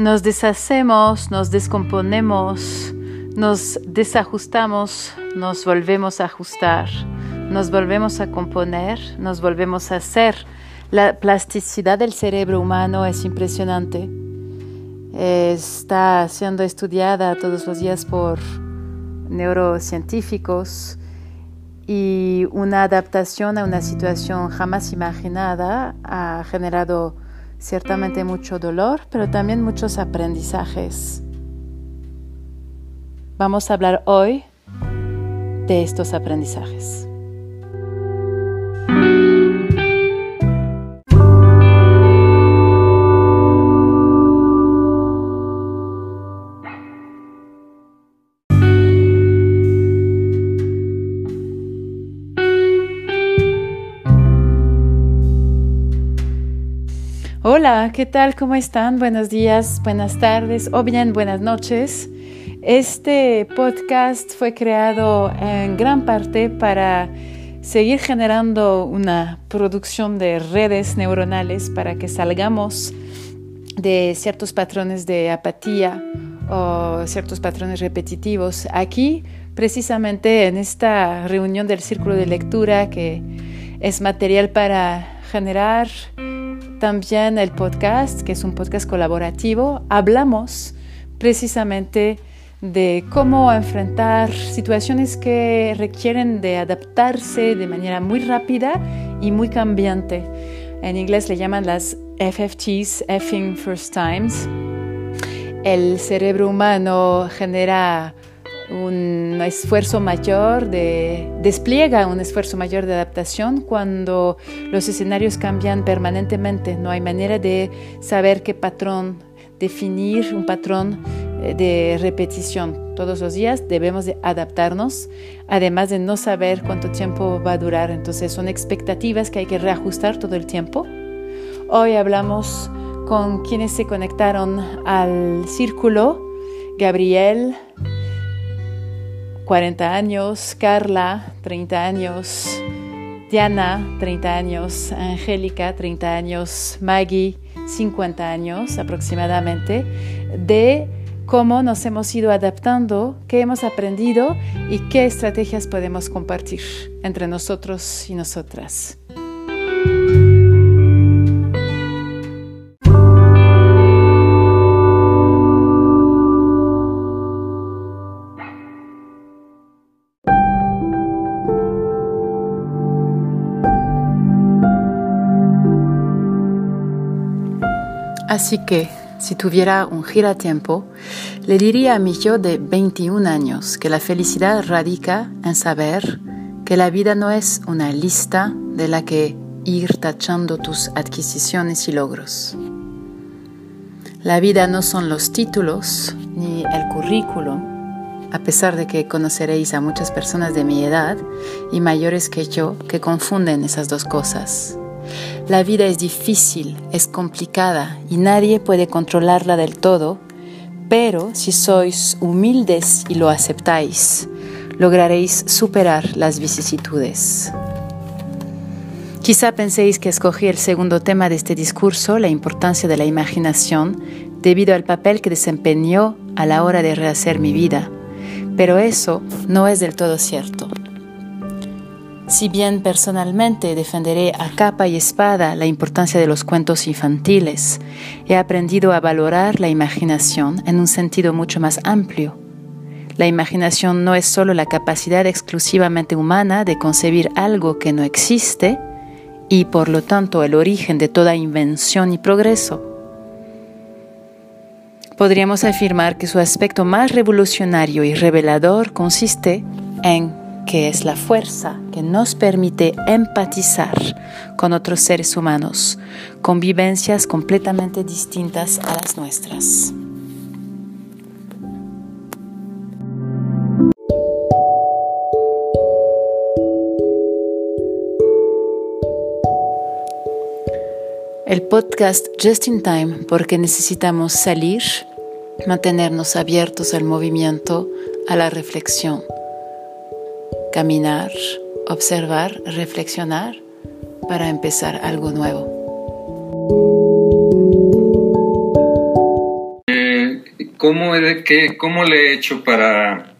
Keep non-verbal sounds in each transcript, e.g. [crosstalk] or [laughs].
Nos deshacemos, nos descomponemos, nos desajustamos, nos volvemos a ajustar, nos volvemos a componer, nos volvemos a hacer. La plasticidad del cerebro humano es impresionante. Está siendo estudiada todos los días por neurocientíficos y una adaptación a una situación jamás imaginada ha generado ciertamente mucho dolor, pero también muchos aprendizajes. Vamos a hablar hoy de estos aprendizajes. Hola, ¿qué tal? ¿Cómo están? Buenos días, buenas tardes o bien buenas noches. Este podcast fue creado en gran parte para seguir generando una producción de redes neuronales para que salgamos de ciertos patrones de apatía o ciertos patrones repetitivos. Aquí, precisamente en esta reunión del círculo de lectura que es material para generar también el podcast, que es un podcast colaborativo, hablamos precisamente de cómo enfrentar situaciones que requieren de adaptarse de manera muy rápida y muy cambiante. En inglés le llaman las FFTs, Effing First Times. El cerebro humano genera un esfuerzo mayor de, despliega un esfuerzo mayor de adaptación cuando los escenarios cambian permanentemente. No hay manera de saber qué patrón, definir un patrón eh, de repetición. Todos los días debemos de adaptarnos, además de no saber cuánto tiempo va a durar. Entonces son expectativas que hay que reajustar todo el tiempo. Hoy hablamos con quienes se conectaron al círculo, Gabriel, 40 años, Carla, 30 años, Diana, 30 años, Angélica, 30 años, Maggie, 50 años aproximadamente, de cómo nos hemos ido adaptando, qué hemos aprendido y qué estrategias podemos compartir entre nosotros y nosotras. Así que, si tuviera un giratiempo, le diría a mi yo de 21 años que la felicidad radica en saber que la vida no es una lista de la que ir tachando tus adquisiciones y logros. La vida no son los títulos ni el currículum, a pesar de que conoceréis a muchas personas de mi edad y mayores que yo que confunden esas dos cosas. La vida es difícil, es complicada y nadie puede controlarla del todo, pero si sois humildes y lo aceptáis, lograréis superar las vicisitudes. Quizá penséis que escogí el segundo tema de este discurso, la importancia de la imaginación, debido al papel que desempeñó a la hora de rehacer mi vida, pero eso no es del todo cierto. Si bien personalmente defenderé a capa y espada la importancia de los cuentos infantiles, he aprendido a valorar la imaginación en un sentido mucho más amplio. La imaginación no es solo la capacidad exclusivamente humana de concebir algo que no existe y por lo tanto el origen de toda invención y progreso. Podríamos afirmar que su aspecto más revolucionario y revelador consiste en que es la fuerza que nos permite empatizar con otros seres humanos, con vivencias completamente distintas a las nuestras. El podcast Just in Time porque necesitamos salir, mantenernos abiertos al movimiento, a la reflexión caminar, observar, reflexionar para empezar algo nuevo. ¿cómo, ¿cómo le he hecho para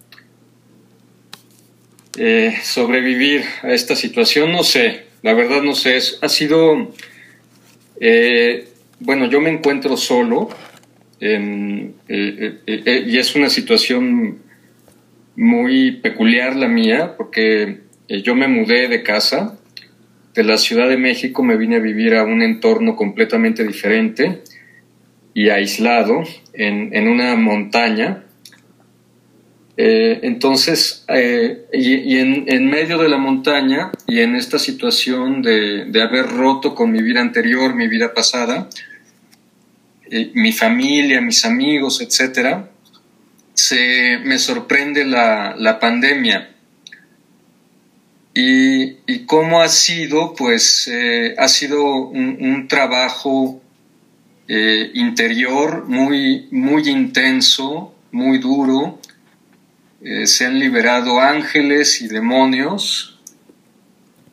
eh, sobrevivir a esta situación? No sé, la verdad no sé. ha sido, eh, bueno, yo me encuentro solo y es una situación muy peculiar la mía porque yo me mudé de casa de la Ciudad de México me vine a vivir a un entorno completamente diferente y aislado en, una montaña. Eh, entonces, eh, y, en, medio de la montaña y en esta situación de, haber roto con mi vida anterior, mi vida pasada, eh, mi familia, mis amigos, etc., se, me sorprende la, la pandemia y, cómo ha sido, pues eh, ha sido un, trabajo eh, interior muy, muy intenso, muy duro. Eh, se han liberado ángeles y demonios.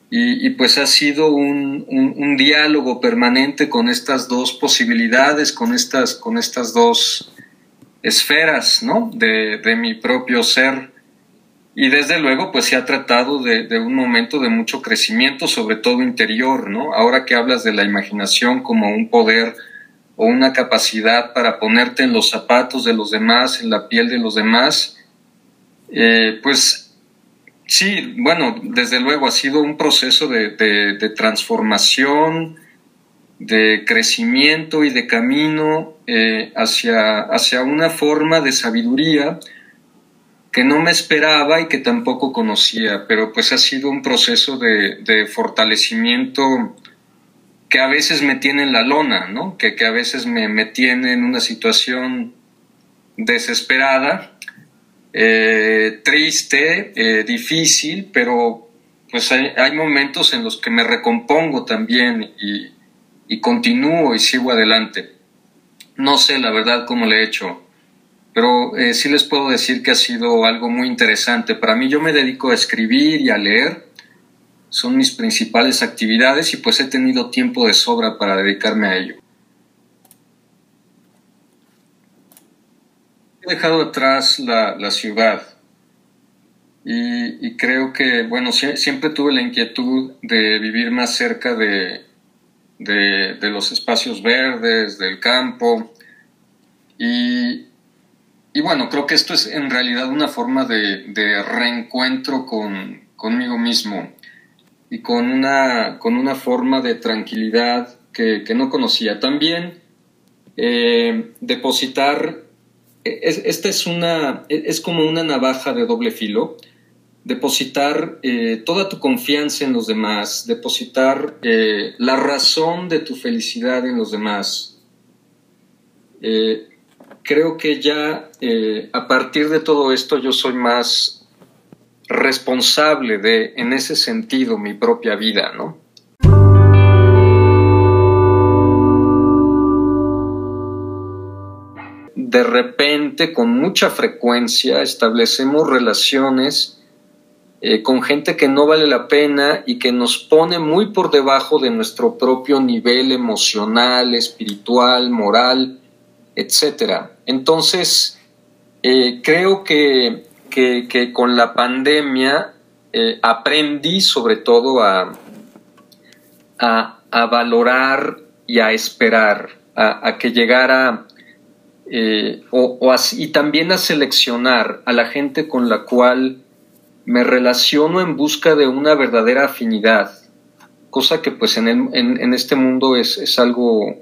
Y, pues ha sido un, diálogo permanente con estas dos posibilidades, con estas, con estas dos esferas ¿no? de, de mi propio ser y desde luego, pues se ha tratado de, un momento de mucho crecimiento, sobre todo interior, ¿no? Ahora que hablas de la imaginación como un poder o una capacidad para ponerte en los zapatos de los demás, en la piel de los demás, eh, pues sí, bueno, desde luego ha sido un proceso de, transformación, de crecimiento y de camino eh, hacia, hacia una forma de sabiduría que no me esperaba y que tampoco conocía, pero pues ha sido un proceso de, fortalecimiento que a veces me tiene en la lona, ¿no? que, a veces me, me, tiene en una situación desesperada, eh, triste, eh, difícil, pero pues hay, momentos en los que me recompongo también y, y continúo y sigo adelante. No sé la verdad cómo le he hecho pero eh, sí les puedo decir que ha sido algo muy interesante. Para mí yo me dedico a escribir y a leer, son mis principales actividades y pues he tenido tiempo de sobra para dedicarme a ello. He dejado atrás la, ciudad y, creo que, bueno, siempre tuve la inquietud de vivir más cerca de, de los espacios verdes, del campo. Y, y bueno, creo que esto es en realidad una forma de, reencuentro con, conmigo mismo y con una, con una forma de tranquilidad que, no conocía. También eh, depositar, esta es una, es como una navaja de doble filo, depositar eh, toda tu confianza en los demás, depositar eh, la razón de tu felicidad en los demás creo que ya eh, a partir de todo esto yo soy más responsable de, en ese sentido, mi propia vida, ¿no? De repente, con mucha frecuencia, establecemos relaciones eh, con gente que no vale la pena y que nos pone muy por debajo de nuestro propio nivel emocional, espiritual, moral, etcétera. Entonces, eh, creo que, con la pandemia eh, aprendí sobre todo a, a, valorar y a esperar, a, que llegara o, y también a seleccionar a la gente con la cual me relaciono en busca de una verdadera afinidad, cosa que pues en, en, este mundo es, es algo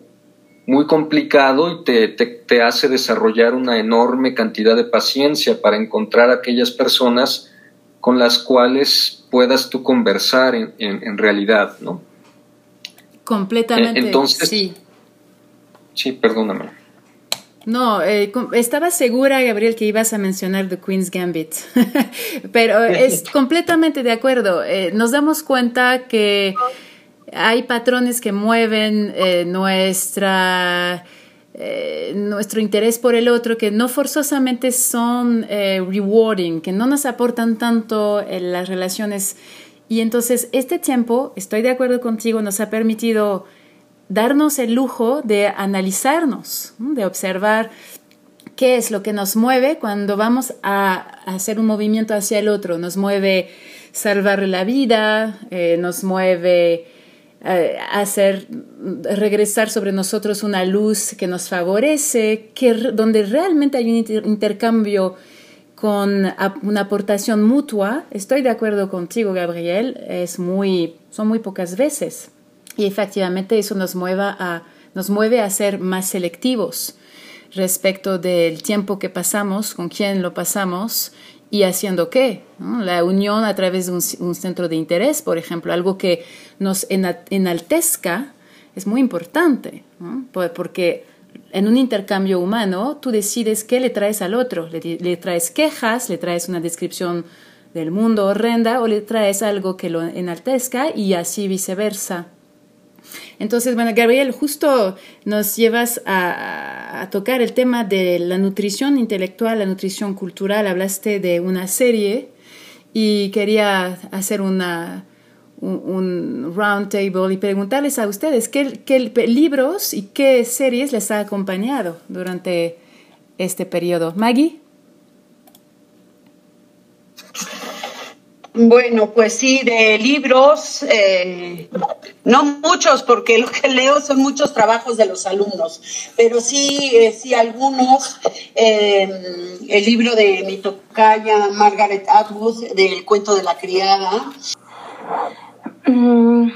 muy complicado y te, te, hace desarrollar una enorme cantidad de paciencia para encontrar aquellas personas con las cuales puedas tú conversar en, en, realidad, ¿no? Completamente. Entonces, sí. Sí, perdóname. No, eh, estaba segura, Gabriel, que ibas a mencionar The Queen's Gambit, [laughs] pero es [laughs] completamente de acuerdo. Eh, nos damos cuenta que hay patrones que mueven eh, nuestra, eh, nuestro interés por el otro que no forzosamente son rewarding, que no nos aportan tanto en las relaciones. Y entonces este tiempo, estoy de acuerdo contigo, nos ha permitido darnos el lujo de analizarnos, de observar ¿Qué es lo que nos mueve cuando vamos a hacer un movimiento hacia el otro? Nos mueve salvar la vida, eh, nos mueve eh, hacer regresar sobre nosotros una luz que nos favorece, que, donde realmente hay un intercambio con una aportación mutua. Estoy de acuerdo contigo, Gabriel, es muy, son muy pocas veces. Y efectivamente eso nos, mueva a, nos mueve a ser más selectivos respecto del tiempo que pasamos, con quién lo pasamos y haciendo qué. La unión a través de un, centro de interés, por ejemplo, algo que nos enaltezca, es muy importante, porque en un intercambio humano tú decides qué le traes al otro. Le, le, traes quejas, le traes una descripción del mundo horrenda o le traes algo que lo enaltezca y así viceversa. Entonces, bueno, Gabriel, justo nos llevas a, tocar el tema de la nutrición intelectual, la nutrición cultural. Hablaste de una serie y quería hacer una, un, round table y preguntarles a ustedes qué, qué libros y qué series les ha acompañado durante este periodo. Maggie. Bueno, pues sí, de libros, eh, no muchos, porque lo que leo son muchos trabajos de los alumnos, pero sí, eh, sí algunos. Eh, el libro de mi tocaya Margaret Atwood, del cuento de la criada. Mm,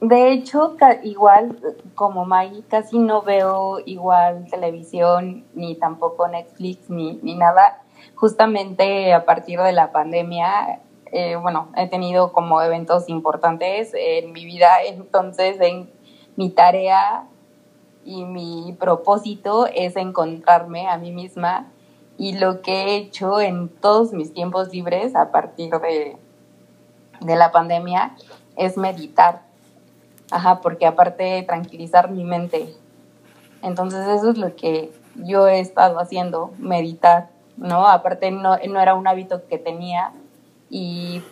de hecho, igual como Maggie, casi no veo igual televisión, ni tampoco Netflix, ni, ni nada justamente a partir de la pandemia eh, bueno, he tenido como eventos importantes en mi vida, [laughs] entonces en mi tarea y mi propósito es encontrarme a mí misma y lo que he hecho en todos mis tiempos libres a partir de, de la pandemia es meditar. Ajá, porque aparte de tranquilizar mi mente. Entonces eso es lo que yo he estado haciendo, meditar, ¿no? Aparte no, no era un hábito que tenía, y,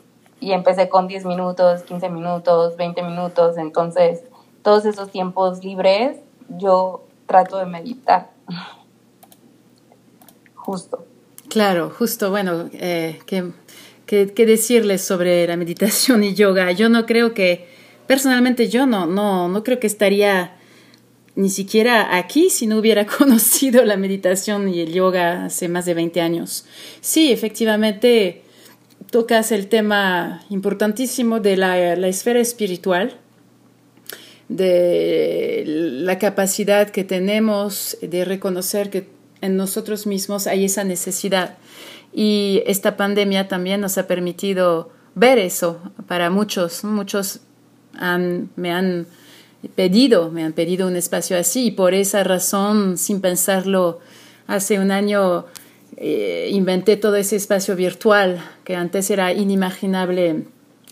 empecé con 10 minutos, 15 minutos, 20 minutos, entonces todos esos tiempos libres yo trato de meditar. [laughs] Justo. Claro, justo, bueno, eh, ¿qué, decirles sobre la meditación y yoga? Yo no creo que, personalmente yo no, no, no creo que estaría ni siquiera aquí si no hubiera [laughs] conocido la meditación y el yoga hace más de 20 años. Sí, efectivamente, tocas el tema importantísimo de la, esfera espiritual, de la capacidad que tenemos de reconocer que en nosotros mismos hay esa necesidad. Y esta pandemia también nos ha permitido ver eso para muchos. Muchos me han pedido, me han pedido un espacio así y por esa razón, sin pensarlo, hace un año eh, inventé todo ese espacio virtual que antes era inimaginable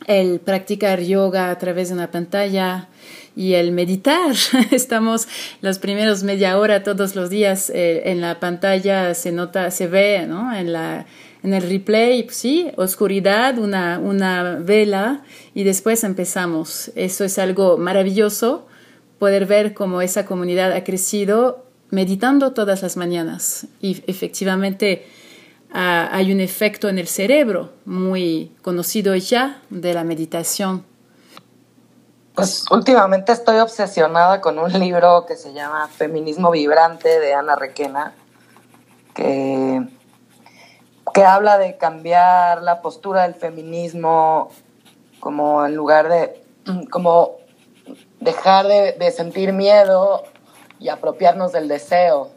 el practicar yoga a través de una pantalla y el meditar. [laughs] Estamos los primeros media hora todos los días eh, en la pantalla, se nota, se ve, ¿no? En la en el replay, pues sí, oscuridad, una, una vela y después empezamos. Eso es algo maravilloso, poder ver cómo esa comunidad ha crecido meditando todas las mañanas y efectivamente ah, hay un efecto en el cerebro muy conocido ya de la meditación. Pues últimamente estoy obsesionada con un libro que se llama Feminismo Vibrante de Ana Requena, que, que habla de cambiar la postura del feminismo como en lugar de, como dejar de, de sentir miedo y apropiarnos del deseo.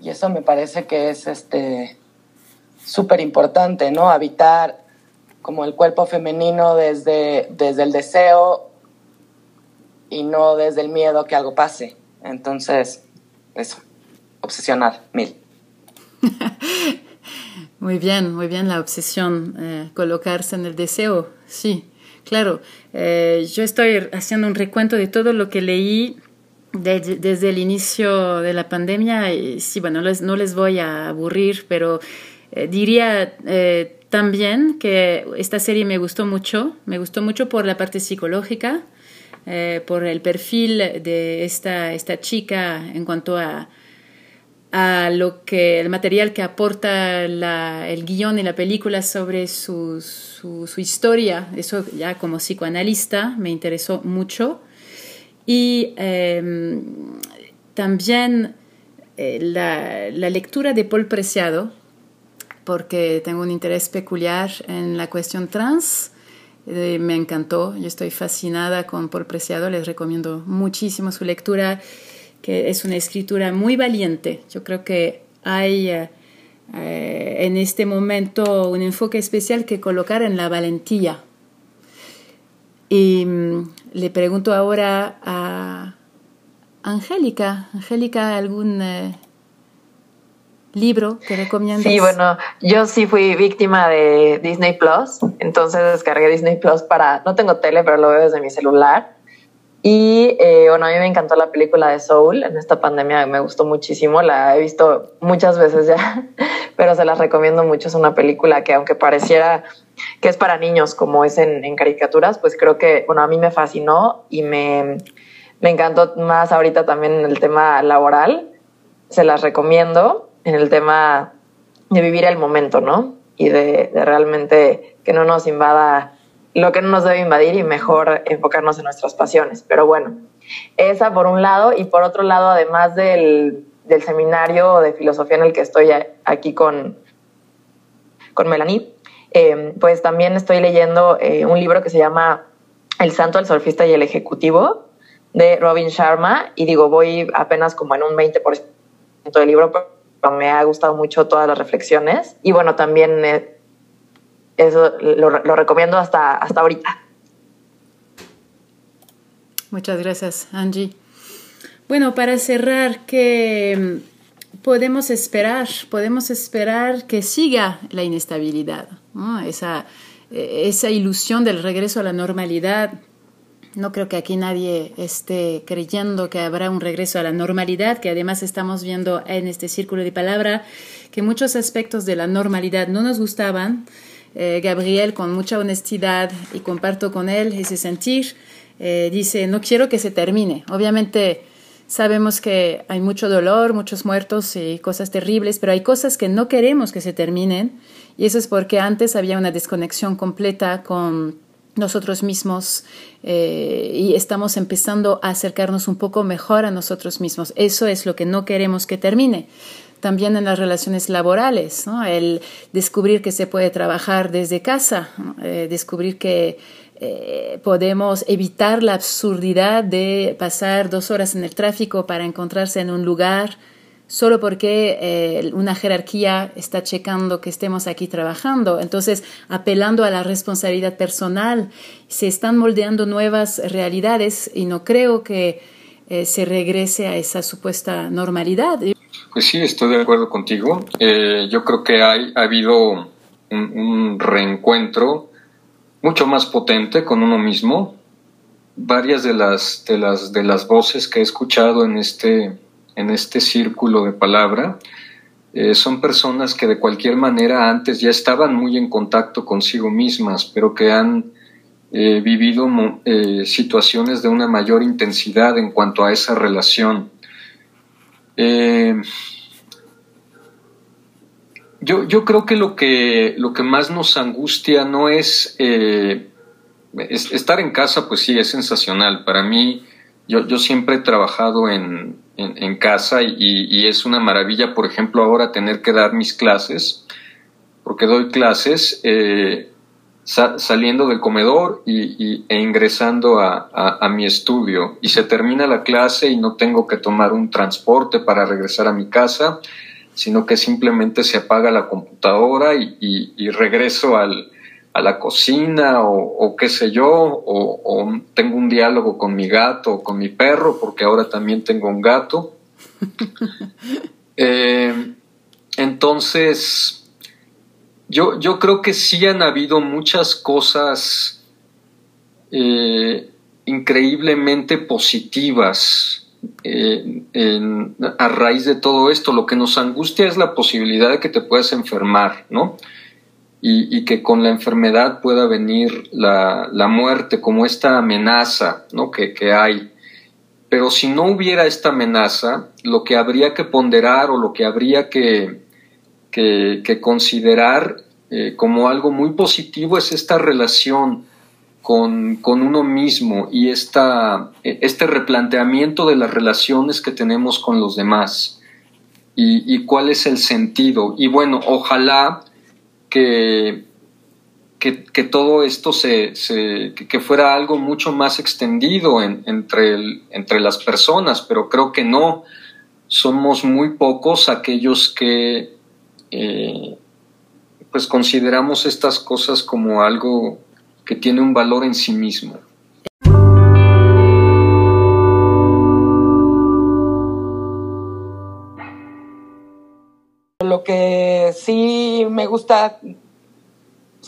Y eso me parece que es este súper importante, ¿no? Habitar como el cuerpo femenino desde, desde el deseo y no desde el miedo que algo pase. Entonces, eso, obsesionada, mil. [laughs] muy bien, muy bien la obsesión, eh, colocarse en el deseo, sí, claro. Eh, yo estoy haciendo un recuento de todo lo que leí desde el inicio de la pandemia, sí, bueno, no les voy a aburrir, pero eh, diría eh, también que esta serie me gustó mucho, me gustó mucho por la parte psicológica, eh, por el perfil de esta, esta chica en cuanto a, a lo que el material que aporta el guion y la película sobre su, su, historia, eso ya como psicoanalista me interesó mucho. Y em, también eh, la, la, lectura de Paul Preciado, porque tengo un interés peculiar en la cuestión trans. Eh, me encantó, yo estoy fascinada con Paul Preciado, les recomiendo muchísimo su lectura que es una escritura muy valiente. Yo creo que hay eh, eh, en este momento un enfoque especial que colocar en la valentía. Y mm, le pregunto ahora a Angélica, Angélica, ¿algún eh, libro que recomiendas? Sí, bueno, yo sí fui víctima de Disney Plus, entonces descargué Disney Plus para, no tengo tele, pero lo veo desde mi celular y eh, bueno, a mí me encantó la película de Soul en esta pandemia, me gustó muchísimo, la he visto muchas veces ya, [laughs] pero se las recomiendo mucho. Es una película que aunque pareciera que es para niños como es en, caricaturas, pues creo que, bueno, a mí me fascinó y me, me encantó más ahorita también en el tema laboral. Se las recomiendo en el tema de vivir el momento, ¿no? Y de, de realmente que no nos invada lo que no nos debe invadir y mejor enfocarnos en nuestras pasiones. Pero bueno, esa por un lado y por otro lado, además del, seminario de filosofía en el que estoy aquí con, con Melanie, eh, pues también estoy leyendo eh, un libro que se llama El Santo, el Surfista y el Ejecutivo de Robin Sharma y digo, voy apenas como en un 20% del libro, pero me ha gustado mucho todas las reflexiones y bueno, también... Eh, eso lo, recomiendo hasta, hasta ahorita. Muchas gracias, Angie. Bueno, para cerrar, ¿qué podemos esperar? Podemos esperar que siga la inestabilidad, esa, esa ilusión del regreso a la normalidad. No creo que aquí nadie esté creyendo que habrá un regreso a la normalidad, que además estamos viendo en este círculo de palabra que muchos aspectos de la normalidad no nos gustaban, eh, Gabriel, con mucha honestidad, y comparto con él ese sentir, eh, dice, no quiero que se termine. Obviamente sabemos que hay mucho dolor, muchos muertos y cosas terribles, pero hay cosas que no queremos que se terminen, y eso es porque antes había una desconexión completa con nosotros mismos eh, y estamos empezando a acercarnos un poco mejor a nosotros mismos. Eso es lo que no queremos que termine también en las relaciones laborales, el descubrir que se puede trabajar desde casa, eh, descubrir que eh, podemos evitar la absurdidad de pasar dos horas en el tráfico para encontrarse en un lugar solo porque eh, una jerarquía está checando que estemos aquí trabajando. Entonces, apelando a la responsabilidad personal, se están moldeando nuevas realidades y no creo que se regrese a esa supuesta normalidad. Pues sí, estoy de acuerdo contigo. Eh, yo creo que hay, ha habido un, reencuentro mucho más potente con uno mismo. Varias de las, de las, de las voces que he escuchado en este, en este círculo de palabra eh, son personas que de cualquier manera antes ya estaban muy en contacto consigo mismas, pero que han eh, vivido situaciones de una mayor intensidad en cuanto a esa relación. Eh, yo, yo, creo que lo, que lo que más nos angustia no es, eh, estar en casa, pues sí, es sensacional. Para mí, yo, yo siempre he trabajado en, en, casa y, es una maravilla, por ejemplo, ahora tener que dar mis clases, porque doy clases. Eh, saliendo del comedor y, e ingresando a, mi estudio. Y se termina la clase y no tengo que tomar un transporte para regresar a mi casa, sino que simplemente se apaga la computadora y, regreso al, a la cocina o, qué sé yo, o, tengo un diálogo con mi gato o con mi perro, porque ahora también tengo un gato. [laughs] Eh, entonces, yo, yo creo que sí han habido muchas cosas eh, increíblemente positivas eh, a raíz de todo esto. Lo que nos angustia es la posibilidad de que te puedas enfermar, ¿no? Y, que con la enfermedad pueda venir la, muerte como esta amenaza ¿no? que, que hay. pero si no hubiera esta amenaza, lo que habría que ponderar o lo que habría que, que, considerar eh, como algo muy positivo es esta relación con, con uno mismo y esta, este replanteamiento de las relaciones que tenemos con los demás y, y cuál es el sentido. Y bueno, ojalá que, que, todo esto se, que fuera algo mucho más extendido entre, entre las personas, pero creo que no. Somos muy pocos aquellos que eh, pues consideramos estas cosas como algo que tiene un valor en sí mismo. Lo que sí me gusta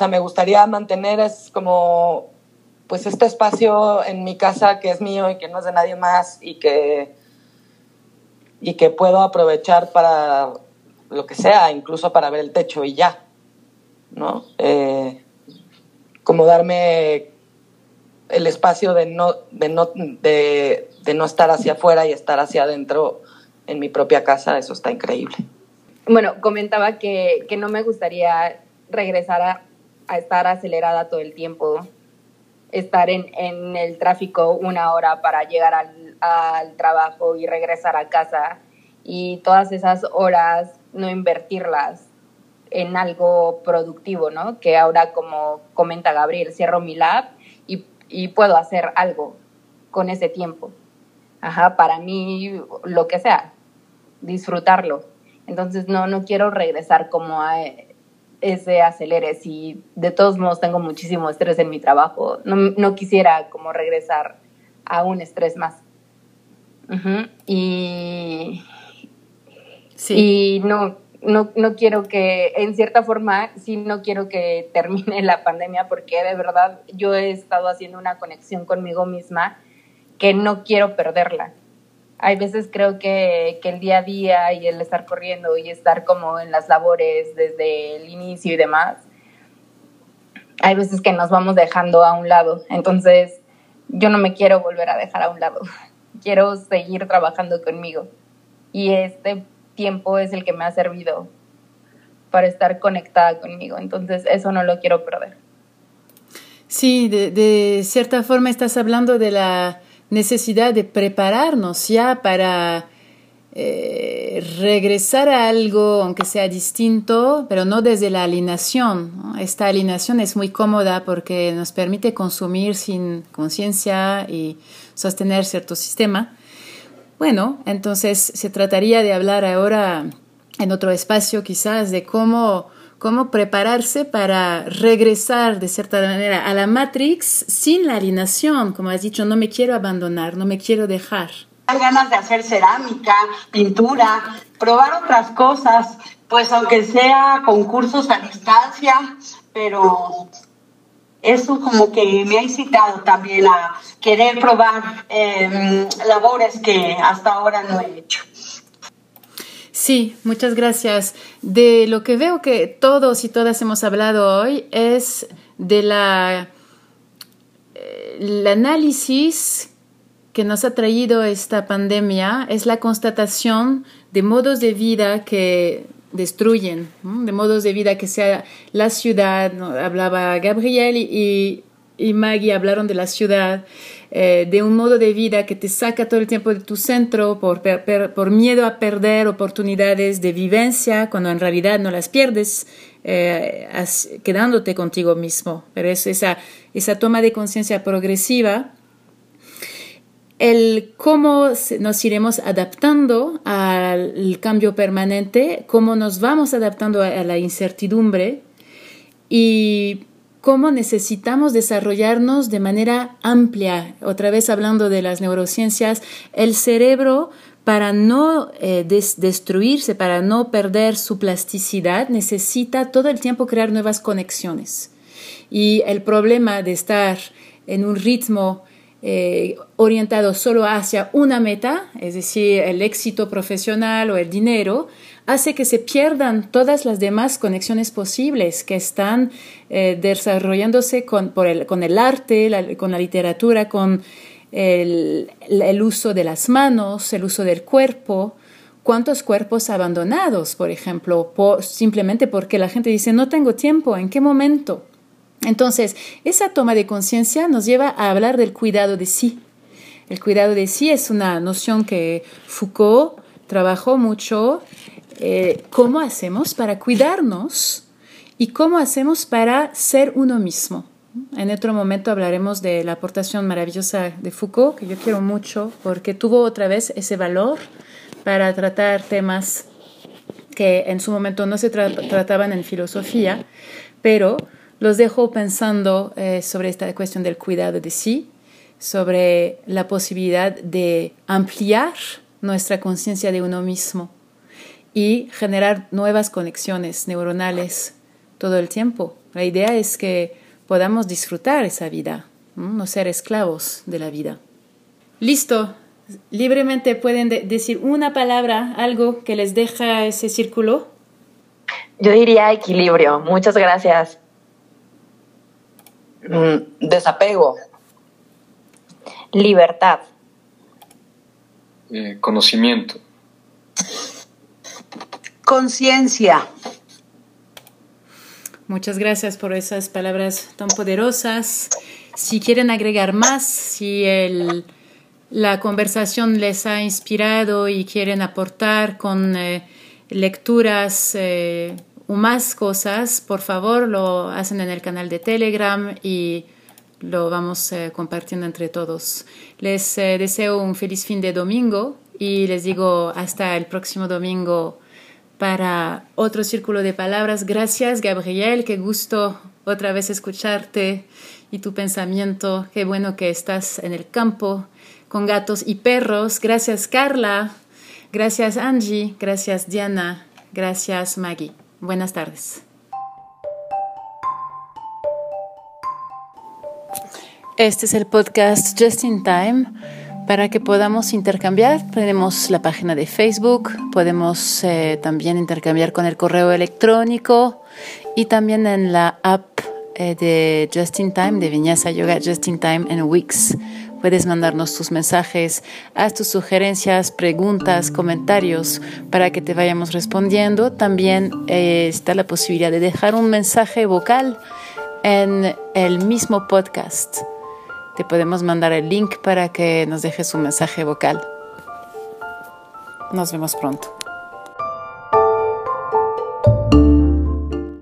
sea, me gustaría mantener es como, pues este espacio en mi casa que es mío y que no es de nadie más y que, y que puedo aprovechar para lo que sea, incluso para ver el techo y ya, ¿no? Eh, como darme el espacio de no, de no, de, no estar hacia afuera y estar hacia adentro en mi propia casa, eso está increíble. Bueno, comentaba que, que no me gustaría regresar a, a estar acelerada todo el tiempo, estar en, en el tráfico una hora para llegar al, al, trabajo y regresar a casa y todas esas horas no invertirlas en algo productivo, ¿no? Que ahora, como comenta Gabriel, cierro mi lab y, y puedo hacer algo con ese tiempo. Ajá, para mí, lo que sea, disfrutarlo. Entonces, no, no quiero regresar como a ese acelere. Si de todos modos tengo muchísimo estrés en mi trabajo, no, no quisiera como regresar a un estrés más. Y, y no, no, no quiero que, en cierta forma, sí no quiero que termine la pandemia porque de verdad yo he estado haciendo una conexión conmigo misma que no quiero perderla hay veces creo que, que, el día a día y el estar corriendo y estar como en las labores desde el inicio y demás, hay veces que nos vamos dejando a un lado. Entonces, yo no me quiero volver a dejar a un lado. [laughs] Quiero seguir trabajando conmigo. Y este tiempo es el que me ha servido para estar conectada conmigo. Entonces, eso no lo quiero perder. Sí, de, cierta forma estás hablando de la necesidad de prepararnos ya para eh, regresar a algo, aunque sea distinto, pero no desde la alineación. Esta alineación es muy cómoda porque nos permite consumir sin conciencia y sostener cierto sistema. Bueno, entonces se trataría de hablar ahora en otro espacio quizás de cómo cómo prepararse para regresar de cierta manera a la Matrix sin la alineación, como has dicho, no me quiero abandonar, no me quiero dejar. ganas de hacer cerámica, pintura, probar otras cosas, pues aunque sea concursos a distancia, pero eso como que me ha incitado también a querer probar em, labores que hasta ahora no he hecho. Sí, muchas gracias. De lo que veo que todos y todas hemos hablado hoy es de la eh, el análisis que nos ha traído esta pandemia es la constatación de modos de vida que destruyen, de modos de vida que sea la ciudad, hablaba Gabriel y, y Maggie hablaron de la ciudad, eh, de un modo de vida que te saca todo el tiempo de tu centro por, por miedo a perder oportunidades de vivencia cuando en realidad no las pierdes eh, quedándote contigo mismo. Pero es esa, esa toma de conciencia progresiva el cómo nos iremos adaptando al cambio permanente, cómo nos vamos adaptando a la incertidumbre y cómo necesitamos desarrollarnos de manera amplia. Otra vez hablando de las neurociencias, el cerebro para no eh, destruirse, para no perder su plasticidad, necesita todo el tiempo crear nuevas conexiones. Y el problema de estar en un ritmo eh, orientado solo hacia una meta, es decir, el éxito profesional o el dinero, hace que se pierdan todas las demás conexiones posibles que están eh, desarrollándose con, el, con el arte, con la literatura, con el uso de las manos, el uso del cuerpo, cuántos cuerpos abandonados, por ejemplo, simplemente porque la gente dice, no tengo tiempo, ¿en qué momento? Entonces, esa toma de conciencia nos lleva a hablar del cuidado de sí. El cuidado de sí es una noción que Foucault trabajó mucho. Eh, ¿Cómo hacemos para cuidarnos y cómo hacemos para ser uno mismo? En otro momento hablaremos de la aportación maravillosa de Foucault, que yo quiero mucho, porque tuvo otra vez ese valor para tratar temas que en su momento no se trataban en filosofía, pero los dejo pensando eh, sobre esta cuestión del cuidado de sí, sobre la posibilidad de ampliar nuestra conciencia de uno mismo y generar nuevas conexiones neuronales todo el tiempo. La idea es que podamos disfrutar esa vida, no ser esclavos de la vida. Listo, libremente pueden decir una palabra, algo que les deja ese círculo? Yo diría equilibrio. Muchas gracias. Mm, desapego. Libertad. Eh, conocimiento. Conciencia. Muchas gracias por esas palabras tan poderosas. Si quieren agregar más, si el la conversación les ha inspirado y quieren aportar con eh, lecturas eh, más cosas, por favor lo hacen en el canal de Telegram y lo vamos eh, compartiendo entre todos. Les deseo un feliz fin de domingo y les digo hasta el próximo domingo para otro círculo de palabras. Gracias, Gabriel, qué gusto otra vez escucharte y tu pensamiento. Qué bueno que estás en el campo con gatos y perros. Gracias Carla, gracias Angie, gracias Diana, gracias Maggie. Buenas tardes. Este es el podcast Just in Time. Para que podamos intercambiar, tenemos la página de Facebook, podemos eh, también intercambiar con el correo electrónico y también en la app eh, de Just in Time, de Viñasa Yoga Just in Time en Wix. Puedes mandarnos tus mensajes, haz tus sugerencias, preguntas, comentarios para que te vayamos respondiendo. También eh, está la posibilidad de dejar un mensaje vocal en el mismo podcast. Te podemos mandar el link para que nos dejes un mensaje vocal. Nos vemos pronto.